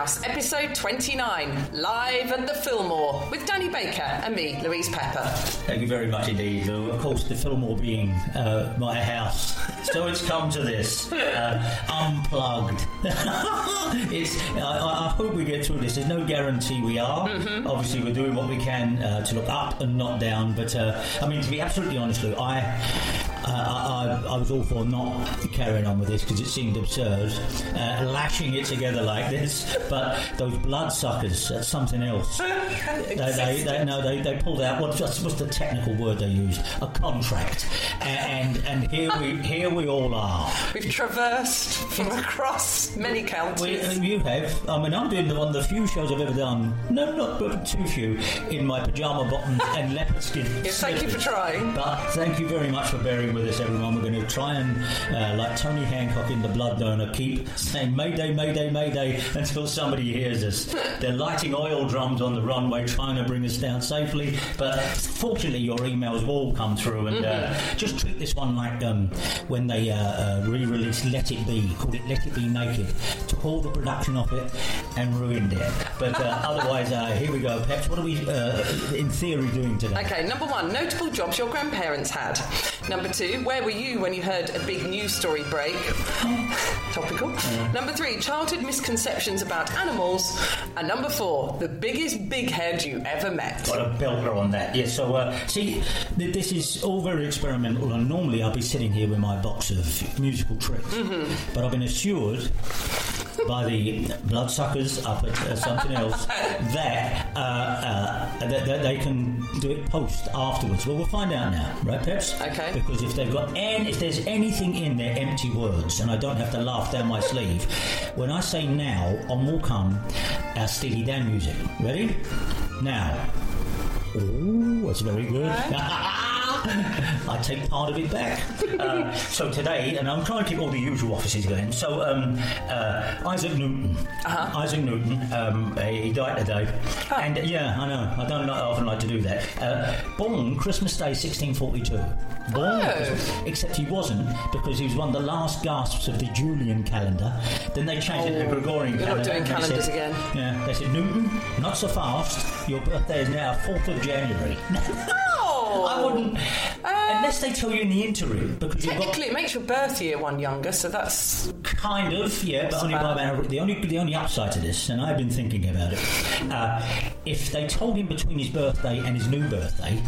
Treehouse, episode 29, live at the Fillmore with Danny Baker and me, Louise Pepper. Thank you very much indeed, Lou. Of course, the Fillmore being uh, my house. So it's come to this. Uh, unplugged. it's, I, I hope we get through this. There's no guarantee we are. Obviously, we're doing what we can uh, to look up and not down. But, uh, I mean, to be absolutely honest, Lou, I, I, I, I was all for not carrying on with this because it seemed absurd, uh, lashing it together like this. But those bloodsuckers, that's something else. they, they, they, no, they, they pulled out what's, what's the technical word they used? A contract, and and here we here we all are. We've traversed from across many We, counties. you have. I mean, I'm doing the one of the few shows I've ever done. No, not but too few. In my pajama bottoms and leopard skin. Yes, thank you for trying. But thank you very much for bearing with us, everyone. We're going to try and, uh, like Tony Hancock in The Blood Donor, keep saying Mayday, Mayday, Mayday until somebody hears us. They're lighting oil drums on the runway, trying to bring us down safely. But fortunately, your emails will all come through, and uh, just treat this one like um, when they uh, re-released Let It Be, called it Let It Be Naked. Took all the production off it and ruined it. But uh, otherwise, uh, here we go. Peps, what are we, uh, in theory, doing today? Okay, number one, notable jobs your grandparents had. Number two, where were you when you heard a big news story break? Topical. Number three, childhood misconceptions about animals. And number four, the biggest big head you ever met. Got a belter on that. Yeah, so, uh, see, th- this is all very experimental, and normally I'll be sitting here with my box of musical tricks. But I've been assured by the bloodsuckers up at uh, something else that, uh, uh, that, that they can do it post afterwards. Well, we'll find out now, right, Peps? Okay. Because if they've got any, if there's anything in their empty words, and I don't have to laugh down my sleeve, when I say now, on will come our Steely Dan music. Ready? Now. Ooh, that's very good. I take part of it back. Uh, so today, and I'm trying to keep all the usual offices going. So um, uh, Isaac Newton, Isaac Newton, um, he died today, and yeah, I know I don't not often like to do that. Uh, born Christmas Day, 1642. Born, Oh. except he wasn't because he was one of the last gasps of the Julian calendar. Then they changed it to the Gregorian Oh, you're not calendar. doing calendars said- again. Yeah, they said Newton, not so fast. Your birthday is now 4th of January. Oh, I wouldn't, oh. unless they tell you in the interim, because you've got Technically, it makes your birth year one younger, so that's kind of, yeah, but only by about the only the only upside to this, and I've been thinking about it. Uh, if they told him between his birthday and his new birthday,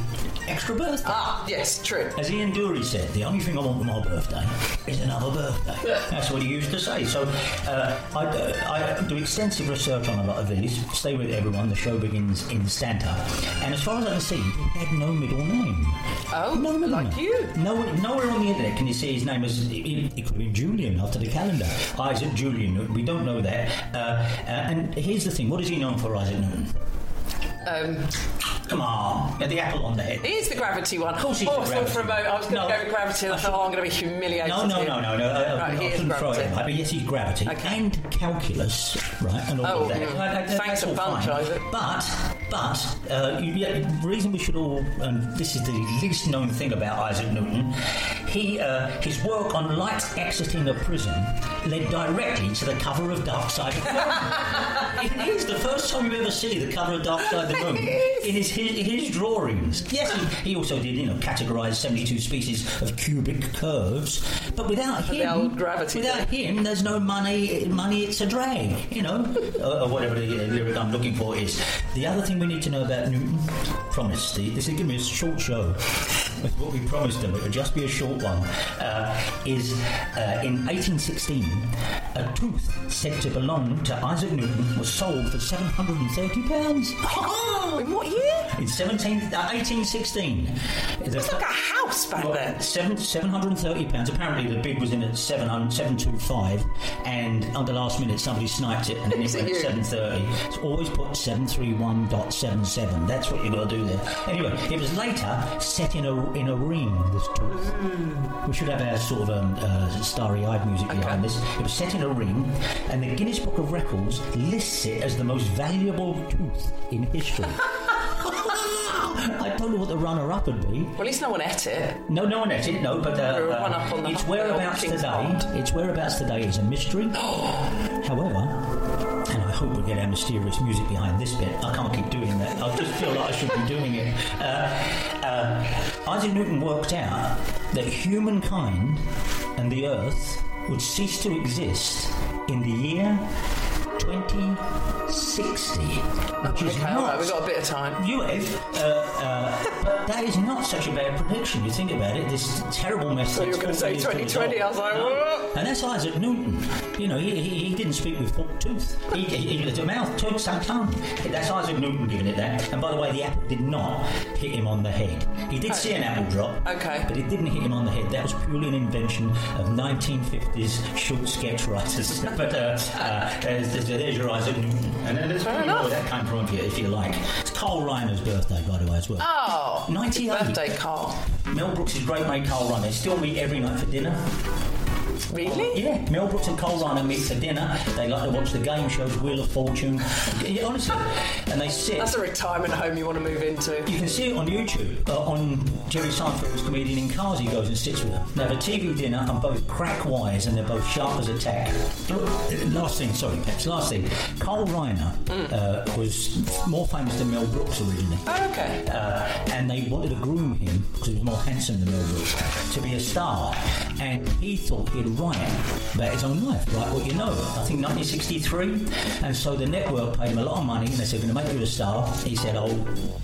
extra birthday. ah yes, true. As Ian Dury said, the only thing I want for my birthday is another birthday. That's what he used to say. So uh, I, uh, I do extensive research on a lot of these. Stay with everyone. The show begins in Santa. And as far as I can see, he had no middle name. Oh, no middle like name. you. No, nowhere on the internet can you see his name as it, it could have been Julian after the calendar. Isaac Julian. We don't know that. Uh, uh, and here's the thing: what is he known for, Isaac Newton? Um, Come on, get the apple on the head. here's the gravity one. course he's oh, the I gravity. for a moment I was going to No. go with gravity, and I thought, oh, I'm going to be humiliated. No, no, no, no, no. I, Right, I, I here's couldn't gravity. it. Right, but yes, he's gravity Okay. and calculus, right, and all Oh, of that. mm. Thanks a bunch, fine. Isaac. But, but uh, you, yeah, the reason we should all, and this is the least known thing about Isaac Newton, he uh, his work on light exiting a prism led directly to the cover of Dark Side of the Moon. It is the first time you ever see the cover of Dark Side of the Moon. It is his, his drawings. Yes, he, he also did, you know, categorise 72 species of cubic curves. But without him, gravity without him, there's no money. Money, it's a drag. You know, or, or whatever the uh, lyric I'm looking for is. The other thing we need to know about Newton, promised Steve, this is going to be a short show. That's what we promised him. It would just be a short one. Uh, is uh, in 1816, a tooth said to belong to Isaac Newton was sold for 730 pounds. Oh, In what year? In 17, uh, 1816. It's like a house back Well, then. Seven, 730 pounds. Apparently, the bid was in at 700, 725, and under last minute, somebody sniped it, and then it went at you? 730. So always put 731.77. That's what you've got to do there. Anyway, it was later set in a in a ring. This. Hmm. We should have our sort of um, uh, starry-eyed music behind this. It was set in a ring, and the Guinness Book of Records lists it as the most valuable tooth in history. I don't know what the runner-up would be. Well, at least no one ate it. No, no one ate it. No, but uh, uh, one up on the its whereabouts today. Pond. Its whereabouts today is a mystery. However, and I hope we get our mysterious music behind this bit. I can't keep doing that. I just feel like I should be doing it. Uh, uh, Isaac Newton worked out that humankind and the Earth would cease to exist in the year 2060, which is Okay, not all right, we've got a bit of time. you have, uh, uh, but that is not such a bad prediction. You think about it, this terrible mess. So you were going to say 40 years to 2020. I was like, what? And that's Isaac Newton. You know, he, he, he didn't speak with forked tooth. He, he, he, the mouth, tooth, some tongue. That's Isaac Newton giving it that. And by the way, the apple did not hit him on the head. He did see an apple drop. Okay. But it didn't hit him on the head. That was purely an invention of 1950s short sketch writers. but uh, uh, there's, there's, there's your Newton. And then there's Fair you know where that came from, if you, if you like. It's Carl Reiner's birthday, by the way, as well. Oh, 98. birthday, Carl. Mel Brooks' is great mate Carl Reiner. They still meet every night for dinner. Really? Yeah, Mel Brooks and Carl Reiner meet for dinner. They like to watch the game shows Wheel of Fortune. Yeah, honestly. And they sit. That's a retirement home you want to move into. You can see it on YouTube. Uh, on Jerry Seinfeld's comedian in Cars, he goes and sits with them. They have a TV dinner and both crack wise and they're both sharp as a tack. Last thing, sorry, Peps. Last thing. Carl Reiner uh, was more famous than Mel Brooks originally. Oh, okay. Uh, and they wanted to groom him because he was more handsome than Mel Brooks to be a star. And he thought he'd write about his own life, write what you know. I think 1963. And so the network paid him a lot of money and they said, We're going to make you a star. He said, I'll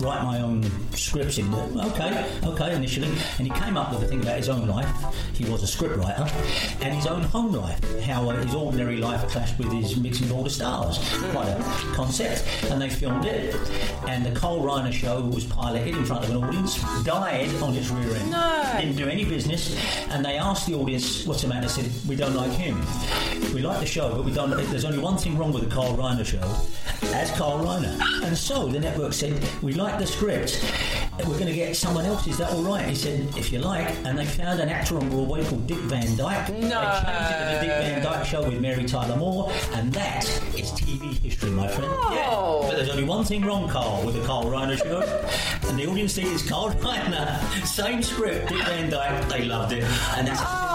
write my own scripts in there. Okay, okay, initially. And he came up with a thing about his own life. He was a scriptwriter. And his own home life, how uh, his ordinary life clashed with his mixing of all the stars. Quite a concept. And they filmed it. And the Carl Reiner show was piloted in front of an audience, died on its rear end. No. Didn't do any business. And they asked the audience, what's the matter? Said, we don't like him. We like the show, but we don't. There's only one thing wrong with the Carl Reiner show. As Carl Reiner. And so the network said, we like the script. We're going to get someone else. Is that all right? He said, if you like. And they found an actor on Broadway called Dick Van Dyke. No. They changed it to the Dick Van Dyke show with Mary Tyler Moore. And that is TV history, my friend. Oh. Yeah. Oh. But there's only one thing wrong, Carl, with the Carl Reiner show. And the audience think it's Carl Reiner. Same script, Dick Van Dyke. They loved it. And that's Oh.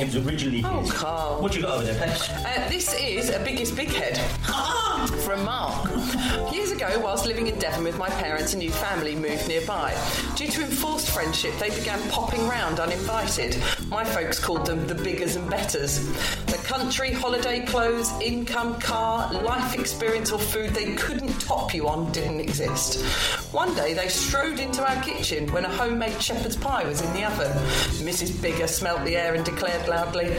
It was originally his. Oh, Carl. What you got over there, Peps? Uh, this is a biggest big head from Mark. Years ago, whilst living in Devon with my parents, a new family moved nearby. Due to enforced friendship, they began popping round uninvited. My folks called them the biggers and betters. The country, holiday clothes, income, car, life experience, or food they couldn't top you on didn't exist. One day, they strode into our kitchen when a homemade shepherd's pie was in the oven. Mrs. Bigger smelt the air and declared loudly,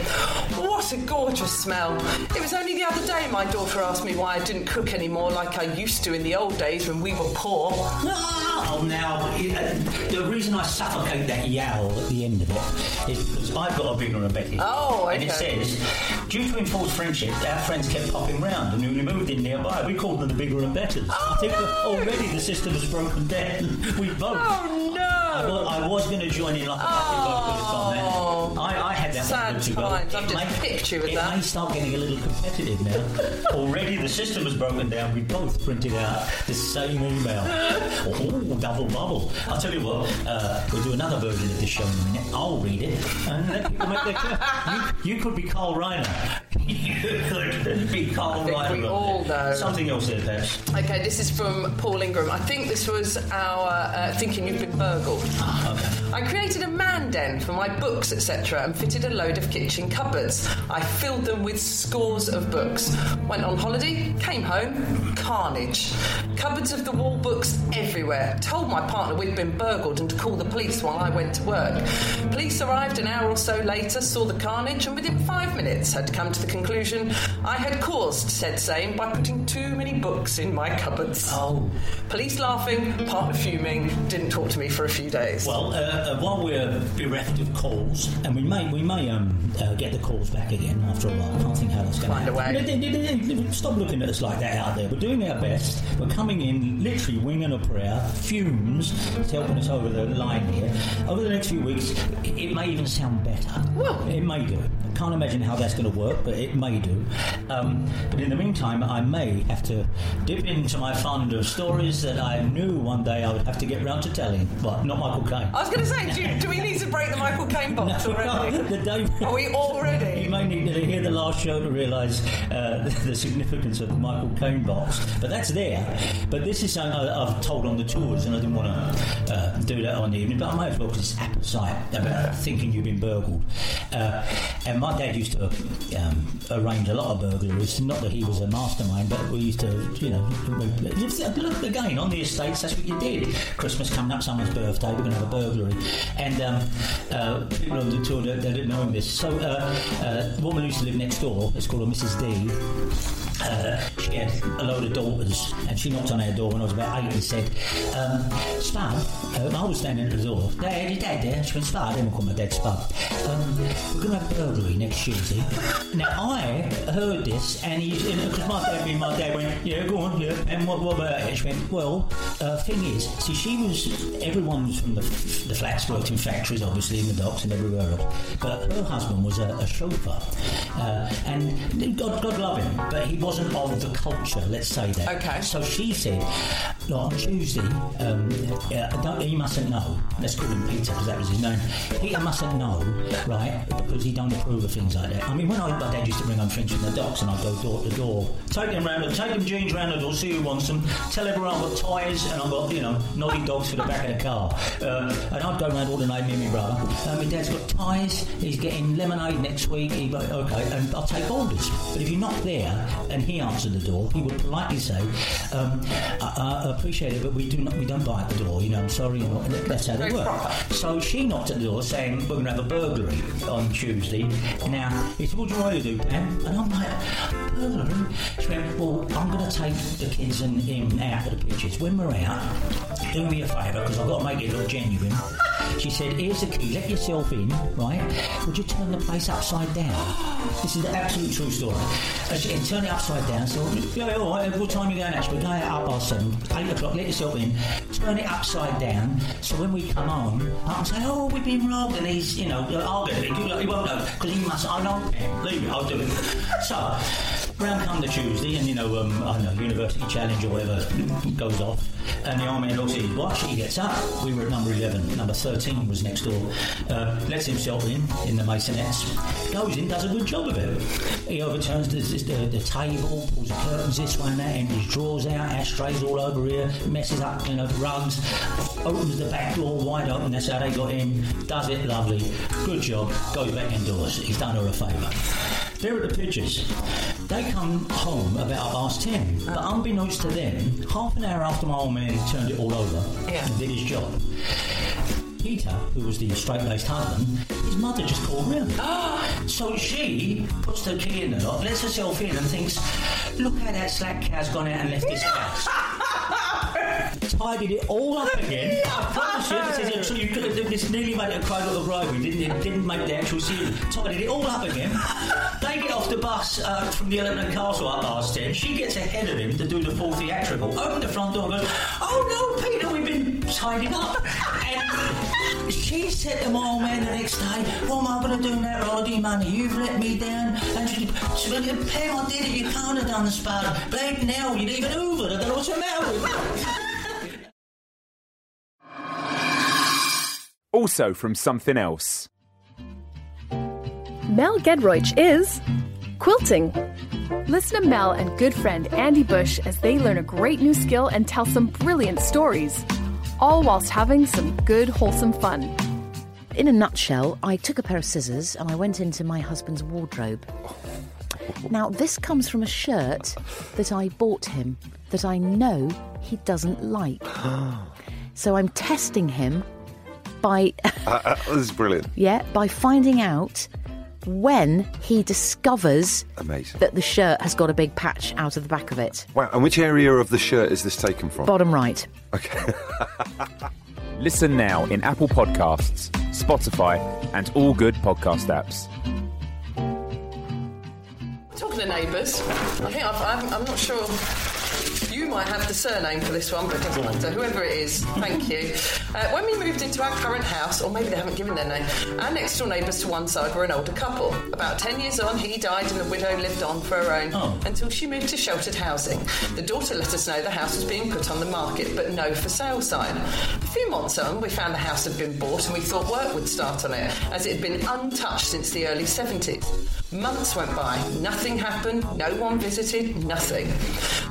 What a gorgeous smell! It was only the other day my daughter asked me why I didn't cook anymore like I used to in the old days when we were poor. Oh, now, uh, the reason I suffocate that yowl at the end of it is because I've got a bigger and better. Oh, okay. And it says, due to enforced friendship, our friends kept popping round and newly moved in nearby. We called them the bigger and betters. I think that already the system has broken down. We both. Oh, no. I was, I was going to join in like a vocalist on Sad times. It just with it that. may start getting a little competitive now. Already the system has broken down. We both printed out the same email. Oh, double bubble. I'll tell you what, uh, we'll do another version of this show in a minute. I'll read it and let people make their choice. You, you could be Carl Reiner. You could be Carl I think Reiner. we all know. Something else there, perhaps. Okay, this is from Paul Ingram. I think this was our uh, thinking you've been burgled. I created a man den for my books, etc., and fitted a load of kitchen cupboards. I filled them with scores of books. Went on holiday, came home, carnage. Cupboards of the wall books everywhere. Told my partner we'd been burgled and to call the police while I went to work. Police arrived an hour or so later, saw the carnage, and within five minutes had come to the conclusion I had caused said same by putting too many books in my cupboards. Oh. Police laughing, partner fuming, didn't talk to me for a few days. Well, uh, uh, while we're bereft of calls, and we may we may um, uh, get the calls back again after a while. I can't think how that's going to Find a way. Stop looking at us like that out there. We're doing our best. We're coming in literally winging a prayer, fumes, it's helping us over the line here. Over the next few weeks, it, it may even sound better. Well. it may do. I can't imagine how that's going to work, but it may do. Um, but in the meantime, I may have to dip into my fund of stories that I knew one day I would have to get round to telling. But not Michael Caine. I was going to say, do, do we need to break the Michael Caine box already? the. Are we already? You may need to hear the last show to realise uh, the significance of the Michael Caine box. But that's there. But this is something I, I've told on the tours, and I didn't want to uh, do that on the evening. But I might as well because it's appetite about thinking you've been burgled. Uh, and my dad used to um, arrange a lot of burglaries. Not that he was a mastermind, but we used to, you know, look again on the estates. That's what you did. Christmas coming up, someone's birthday, we're going to have a burglary. And um, uh, people on the tour they, they didn't know this. So uh, woman who used to live next door. It's called her Mrs. D. Uh, she had a load of daughters, and she knocked on our door when I was about eight and said, um, Spud, uh, I was standing at the door, Dad, your dad there? She went, Spud, I didn't call my dad Spud. Um, we're going to have a burglary next Tuesday. Now, I heard this, and because my dad being my dad went, yeah, go on, yeah, and what, what about it? She went, well, uh, thing is, see, she was, everyone was from the, the flats, worked in factories, obviously, in the docks and everywhere else, but her husband was a, a chauffeur, uh, and God, God love him, but he wasn't of the culture, let's say that. Okay. So she said, "Look, on Tuesday, um, uh, don't, he mustn't know. Let's call him Peter because that was his name. Peter mustn't know, right? Because he don't approve of things like that. I mean, when I, my dad used to bring home drinks from the docks, and I'd go door to door, take them round, take them jeans round the door, see who wants them, tell everyone I've got tyres and I've got you know naughty dogs for the back of the car, uh, and I'd go round all the night, me and my brother. Uh, my dad's got tyres. He's getting lemonade next week. He, okay, and I'll take orders. But if you're not there and he answered the door, he would politely say, um, I, I appreciate it, but we do not, we don't buy at the door. You know, I'm sorry. Know, that's how they work. So she knocked at the door saying, we're going to have a burglary on Tuesday. Now, he said, what do you want to do, Pam? And I'm like, burglary? She went, well, I'm going to take the kids and him out of the pictures. When we're out, do me a favour, because I've got to make it look genuine. She said, here's the key, let yourself in, right? Would you turn the place upside down? This is the absolute true story. And she turn it upside down. So, yeah, all right, what time are you going actually? We're out up past seven, eight o'clock, let yourself in, turn it upside down. So when we come home, I can say, oh, we've been robbed, and he's, you know, I'll get it. He won't know, because he must, I know. Leave it, I'll do it. So, round come the Tuesday, and you know, um, I don't know, University Challenge or whatever goes off, and the army looks at his watch. He gets up. We were at number eleven. Number thirteen was next door. Uh, lets himself in in the masonettes. Goes in, does a good job of it. He overturns the, the, the table, pulls the curtains this way and that, empties drawers out, ashtrays all over here, messes up, you know, rugs, opens the back door wide open. That's how they got in. Does it lovely. Good job. Goes back indoors. He's done her a favour. There are the pictures. They come home about past ten. But unbeknownst to them, half an hour after my old man turned it all over Yeah. and did his job, Peter, who was the straight-laced husband, his mother just called round. so she puts the key in the lock, lets herself in and thinks, look how that slack cow's gone out and left this house. Tidied it all up again. You, this, you nearly made it a cradle of gravy, didn't it? Didn't make the actual scene. Tidied it all up again. They get off the bus uh, from the Elephant and Castle up past 10. She gets ahead of him to do the full theatrical. Open the front door and goes, Oh no, Peter, we've been tidying up. And she said to my old man the next day, What am I going to do now, holiday money? You've let me down. And she said, Pam, I did it. You can't have done the spot. Bleeding now, you'd even Hoovered. I don't know what's the matter with Also from something else. Mel Giedroyc is quilting. Listen to Mel and good friend Andy Bush as they learn a great new skill and tell some brilliant stories, all whilst having some good, wholesome fun. In a nutshell, I took a pair of scissors and I went into my husband's wardrobe. Now, this comes from a shirt that I bought him that I know he doesn't like. so I'm testing him by Uh, uh, this is brilliant. yeah, by finding out when he discovers Amazing. that the shirt has got a big patch out of the back of it. Wow, and which area of the shirt is this taken from? Bottom right. Okay. Listen now in Apple Podcasts, Spotify, and all good podcast apps. Talking to neighbours, I think I've, I'm, I'm not sure. Might have the surname for this one, but it doesn't matter. Whoever it is, thank you. Uh, when we moved into our current house, or maybe they haven't given their name, our next door neighbours to one side were an older couple. About 10 years on, he died and the widow lived on for her own Oh. until she moved to sheltered housing. The daughter let us know the house was being put on the market, but no for sale sign. A few months on, we found the house had been bought and we thought work would start on it, as it had been untouched since the early 70s. Months went by, nothing happened, no one visited, nothing.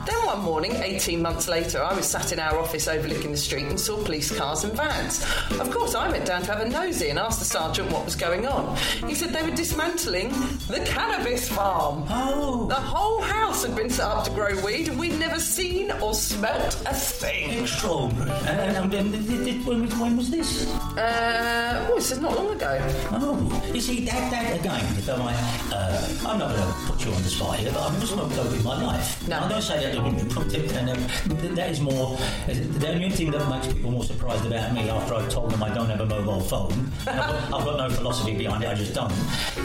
Then one morning, 18 months later, I was sat in our office overlooking the street and saw police cars and vans. Of course, I went down to have a nosy and asked the sergeant what was going on. He said they were dismantling the cannabis farm. Oh. The whole house had been set up to grow weed and we'd never seen or smelt a thing. Extraordinary. And, and, and when, was- this? Uh, oh, this is not long ago. Oh, you see, that, that again, if I might, uh, I'm not going to put you on the spot here, but I've never smoked dope in my life. No. I don't say that to be productive, and uh, that is more, the only thing that makes people more surprised about me after I've told them I don't have a mobile phone, I've got, I've got no philosophy behind it, I just don't,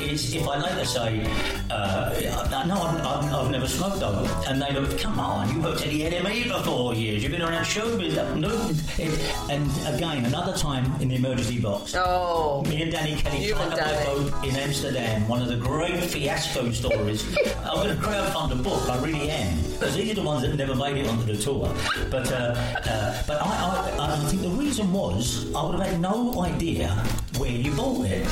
is if I later say, uh, no, I've, I've, never smoked dope, and they look, come on, you worked at the NME for four years, you've been around showbiz, no, and again, another time in the emergency box, Oh, me and Danny Kelly You and Danny. boat in Amsterdam. One of the great fiasco stories. I'm going to crowdfund a book. I really am because these are the ones that never made it onto the tour. But uh, uh, but I, I, I think the reason was I would have had no idea where you bought it.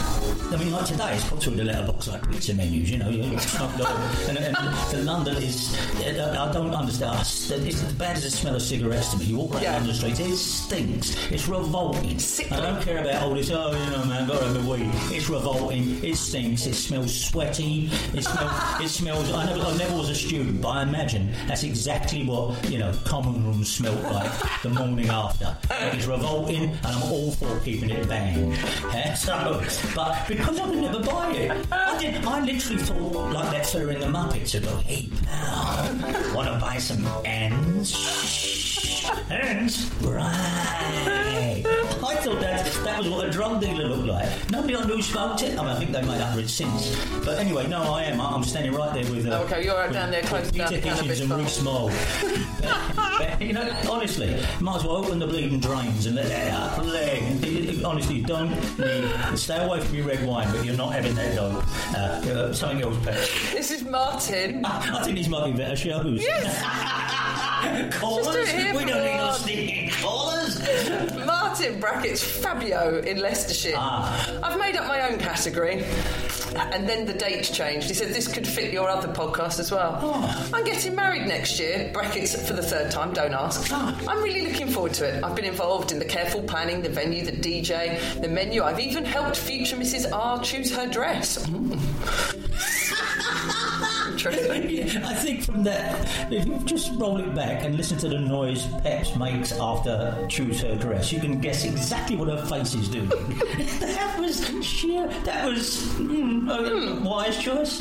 I mean, like today, it's put through the letterbox like pizza menus. You know, you and, and the London is. I don't understand. It's as bad as the smell of cigarettes to me. You walk around Yeah. London streets, it stinks. It's revolting. Sickly. I don't care about all this. Oh, you know, man, got a weed. It's revolting. It stinks. It smells sweaty. It smells. it smells. I never, I never was a student, but I imagine that's exactly what you know common rooms smelled like the morning after. It's revolting, and I'm all for keeping it bang. Yeah, so, but because I would never buy it, I did. I literally thought like that fella in the Muppets who go, "Hey pal, want to buy some ends?" Ends, right? Was what a drug dealer looked like. Nobody I knew smoked it. I mean, I think they made it since. But anyway, no, I am. I'm standing right there with. Uh, Okay, you're right down there close Peter the cannabis and. Rees-Mogg. You know, honestly, might as well open the bleeding drains and let it out. Leg. Honestly, don't need, stay away from your red wine, but you're not having that dog. Uh, uh, something else, Pat. this is Martin. I think these might be better shows. callers? Do it we don't need no once. sneaking Martin brackets Fabio in Leicestershire. Ah. I've made up my own category. And then the date changed. He said this could fit your other podcast as well. Oh. I'm getting married next year, brackets for the third time, don't ask. Ah. I'm really looking forward to it. I've been involved in the careful planning, the venue, the DJ, the menu. I've even helped future Mrs. R choose her dress. Mm. I think from that, if you just roll it back and listen to the noise Peps makes after choose her dress, you can guess exactly what her face is doing. that was sheer. That was mm, a wise choice.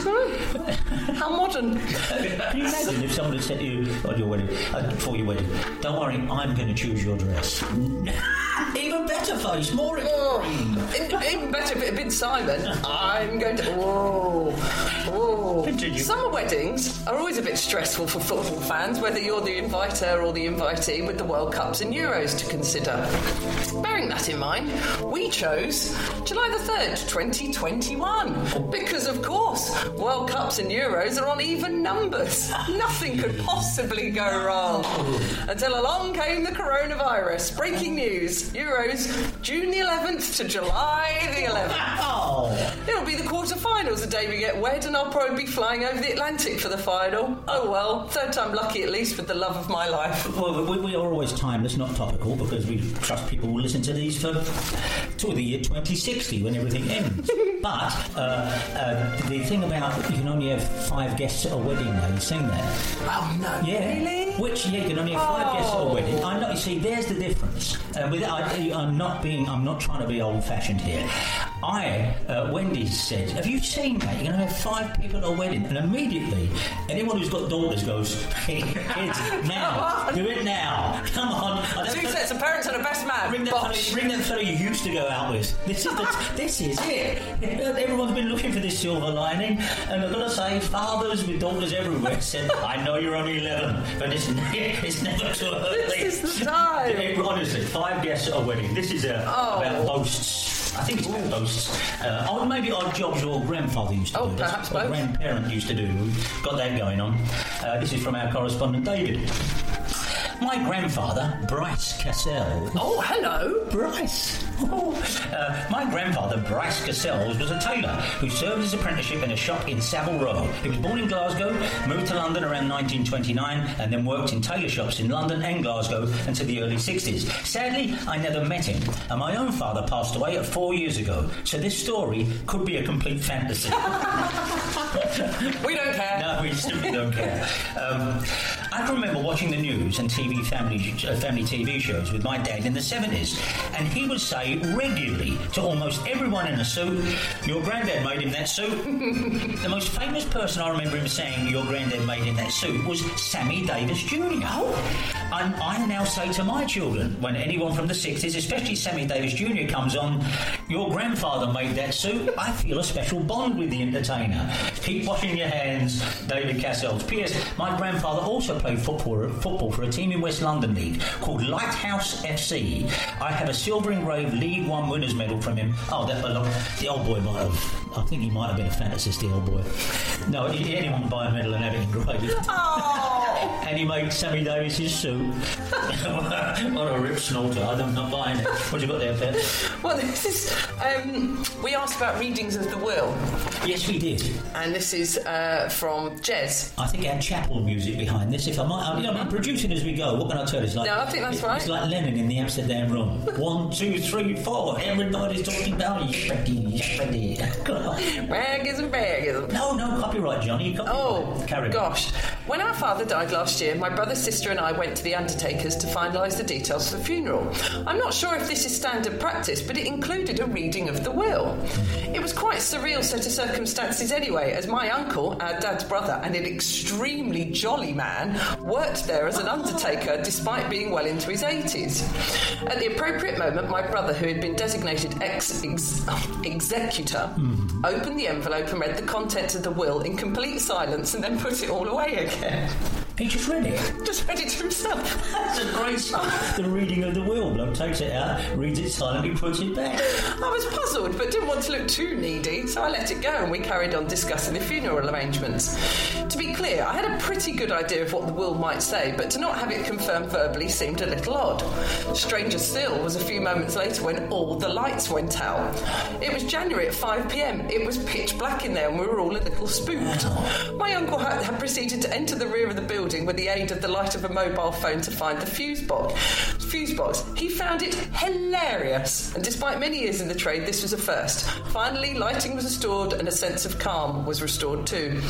How modern. Can you imagine if someone had said to you on your wedding, uh, before your wedding, "Don't worry, I'm going to choose your dress." Even better face, more Oh, even better if it had been Simon. I'm going to. Whoa. Whoa. Continue. Summer weddings are always a bit stressful for football fans, whether you're the inviter or the invitee, with the World Cups and Euros to consider. Bearing that in mind, we chose July the 3rd, 2021. Because, of course, World Cups and Euros are on even numbers. Nothing could possibly go wrong. Until along came the coronavirus. Breaking news Euros, June the 11th to July the 11th. Oh, It'll be the quarterfinals the day we get wed, and I'll probably be flying over the Atlantic for the final. Oh well, third time lucky at least with the love of my life. well, we, we are always timeless, not topical, because we trust people will listen to these for till the year 2060 when everything ends. but uh, uh, the thing about you can only have five guests at a wedding now, you've seen that? Oh no, Yeah. really? Which yeah, you can only have five guests at a Oh. wedding. I know. You see, there's the difference. Uh, with, I, I'm not being. I'm not trying to be old-fashioned here. I, uh, Wendy said, "Have you seen that? You're going to have five people at a wedding." And immediately, anyone who's got daughters goes, "Hey, kids, now, do it now. Come on." Two think- sets of parents and a best man. Bring that, fellow, bring that fellow you used to go out with. This is this is it. Everyone's been looking for this silver lining, and I've got to say, fathers with daughters everywhere said, "I know you're only 11, but it's, it's never too early." This is the time. Honestly, five guests at a wedding. This is a, Oh. about boasts. I think it's boasts. Uh, maybe odd jobs your grandfather used to Oh, do. That's perhaps what both. grandparent used to do. We've got that going on. Uh, this is from our correspondent David. My grandfather, Bryce Cassell, Oh, hello. Bryce. Uh, my grandfather, Bryce Cassells, was a tailor who served his apprenticeship in a shop in Savile Row. He was born in Glasgow, moved to London around 1929, and then worked in tailor shops in London and Glasgow until the early 60s. Sadly, I never met him, and my own father passed away four years ago, so this story could be a complete fantasy. We don't care. No, we simply don't care. Um, I can remember watching the news and TV family uh, family TV shows with my dad in the seventies, and he would say regularly to almost everyone in a suit, "Your granddad made him that suit." the most famous person I remember him saying, "Your granddad made him that suit," was Sammy Davis Jr. And I now say to my children, when anyone from the 60s, especially Sammy Davis Jr., comes on, your grandfather made that suit, I feel a special bond with the entertainer. Keep washing your hands, David Cassells. P.S. My grandfather also played football, football for a team in West London League called Lighthouse FC. I have a silver engraved League One winners medal from him. Oh, that belonged. The old boy might have. I think he might have been a fantasist, the old boy. No, anyone buy a medal and have it engraved. And he made Sammy Davis's suit. what a rip snorter. I'm not buying it. What you got there, Pet? Well, this is. Um, we asked about readings of the will, Yes, we did. and this is uh, from Jez. I think I had chapel music behind this. If I might, I, you know, I'm producing as we go. What can I tell you? It's like, No, I think that's it's, right. It's like Lennon in the Amsterdam room. One, two, three, four. Everybody's talking about yippity, yippity. Ragism, bagism. no, no, copyright, Johnny. Copyright. Oh, Carry on. When our father died last year, my brother, sister, and I went to the undertakers to finalise the details for the funeral. I'm not sure if this is standard practice, but it included a reading of the will. It was quite a surreal set of circumstances anyway, as my uncle, our dad's brother, and an extremely jolly man, worked there as an undertaker despite being well into his 80s. At the appropriate moment, my brother, who had been designated ex- ex- executor, hmm. opened the envelope and read the contents of the will in complete silence and then put it all away again. He just read it. Just read it to himself. That's a great song. The reading of the will. Bloke takes it out, reads it silently, puts it back. I was puzzled, but didn't want to look too needy, so I let it go and we carried on discussing the funeral arrangements. To be clear, I had a pretty good idea of what the will might say, but to not have it confirmed verbally seemed a little odd. Stranger still was a few moments later when all the lights went out. It was January at 5 pm. It was pitch black in there and we were all a little spooked. My uncle had, had proceeded to enter the rear of the building with the aid of the light of a mobile phone to find the fuse box. Fuse box. He found it hilarious, and despite many years in the trade, this was a first. Finally, lighting was restored and a sense of calm was restored too.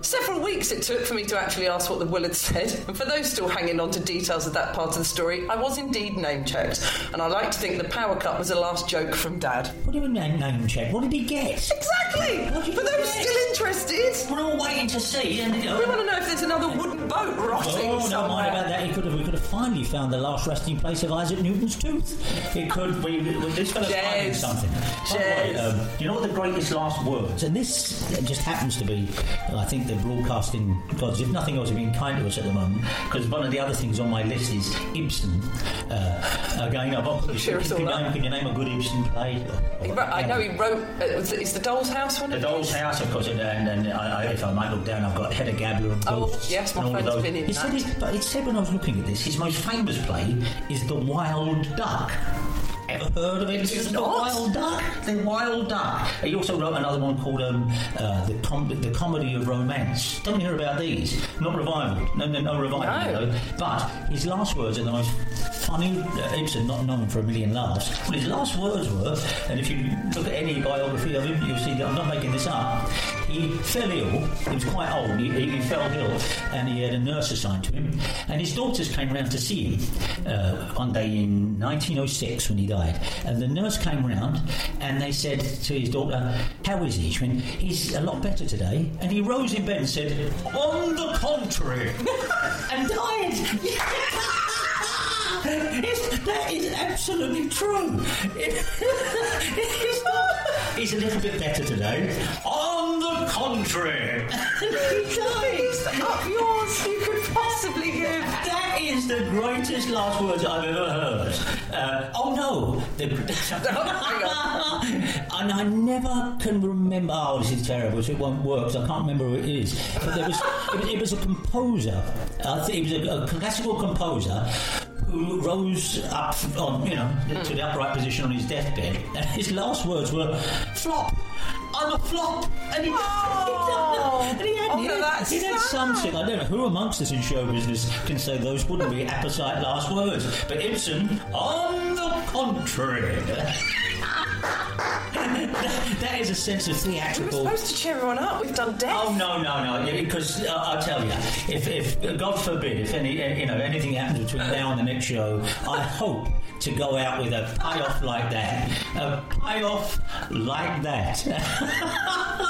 Several weeks it took for me to actually ask what the Willard said, and for those still hanging on to details of that part of the story, I was indeed name checked, and I like to think the power cut was a last joke from Dad. What do you mean name, check? What did he get? Exactly! For those still interested, We're all waiting to see, and you we want to know if there's another wooden boat rotting Oh, somewhere. mind about that. He could have, we could have finally found the last resting place of Isaac Newton's tooth. It could be. This fellow's hiding Jez. something. The way, um, do you know what the greatest last words? And this just happens to be, I think, the broadcasting gods, if nothing else, have been kind to us at the moment. Because one of the other things on my list is Ibsen. Uh, again, I've us can, you up. name, can you name a good Ibsen play? He wrote- I know he wrote. Uh, was it- is the Doll's House one? The of Doll's? House, of course, and, and, and I, I, if I might look down, I've got Hedda Gabler and Oh, Ghosts. yes, my and all of friend's been in said that. but it said when I was looking at this, his most famous play is The Wild Duck. Ever heard of it? It is the. Wild Duck. The Wild Duck. He also wrote another one called um, uh, the, Com- the Comedy of Romance. Don't hear about these. Not revival. No, no, no revival. No. know. But his last words are the most funny. Uh, Ibsen, not known for a million laughs. But his last words were, and if you look at any biography of him, you'll see that I'm not making this up. He fell ill. He was quite old. He, he, fell ill, and he had a nurse assigned to him. And his daughters came round to see him uh, one day in 1906 when he died. And the nurse came round, and they said to his daughter, "How is he?" She went, "He's a lot better today." And he rose in bed and said, "On the contrary," and died. It's- that is absolutely true. It's not- He's a little bit better today. The contrary, he died. Up yours you could possibly give. That is the greatest last words I've ever heard. Uh, oh no! The, and I never can remember. Oh, this is terrible. So it won't work. I can't remember who it is. But there was it was, it was a composer. I think it was a, a classical composer who rose up on you know to the upright position on his deathbed, and his last words were "flop." I'm a flop, and he, Oh. and he had, Oh, he had, he had something. I don't know who amongst us in show business can say those wouldn't be apposite last words. But Ibsen, on the contrary. that is a sense of theatrical. We were supposed to cheer everyone up. We've done death. Oh no no no! yeah, Because uh, I'll tell you, if, if God forbid, if any uh, you know anything happens between now and the next show, I hope to go out with a payoff like that, a payoff like that.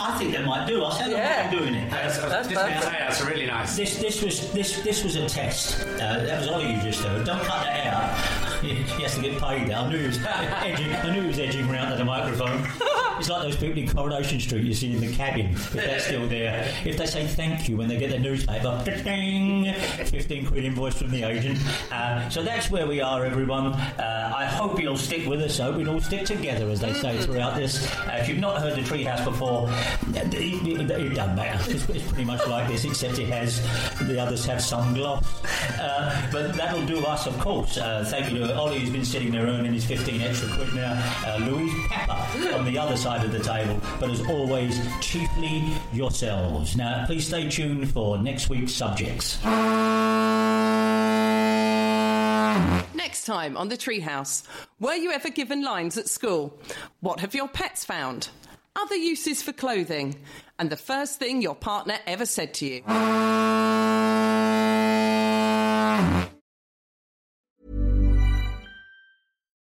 I think they might do. I said Yeah. I'm doing it. That's Just gonna perfect. say, that's really nice. This this was this this was a test. Uh, that was all you just heard. Don't cut that out. He, he has to get paid. I knew he was edging. I knew he was edging around to the microphone. It's like those people in Coronation Street you see in the cabin. If they're still there, if they say thank you when they get their newspaper, ding, fifteen quid invoice from the agent. Uh, so that's where we are, everyone. Uh, I hope you'll stick with us. I hope we'll all stick together, as they say throughout this. Uh, if you've not heard the Treehouse before, it, it, it doesn't matter. It's, it's pretty much like this, except it has the others have some gloss. Uh, but that'll do us, of course. Uh, thank you to Ollie, who's been sitting there earning his 15 extra quid now. Uh, Louise Pepper on the other side of the table. But as always, chiefly yourselves. Now, please stay tuned for next week's subjects. Next time on The Treehouse, were you ever given lines at school? What have your pets found? Other uses for clothing? And the first thing your partner ever said to you?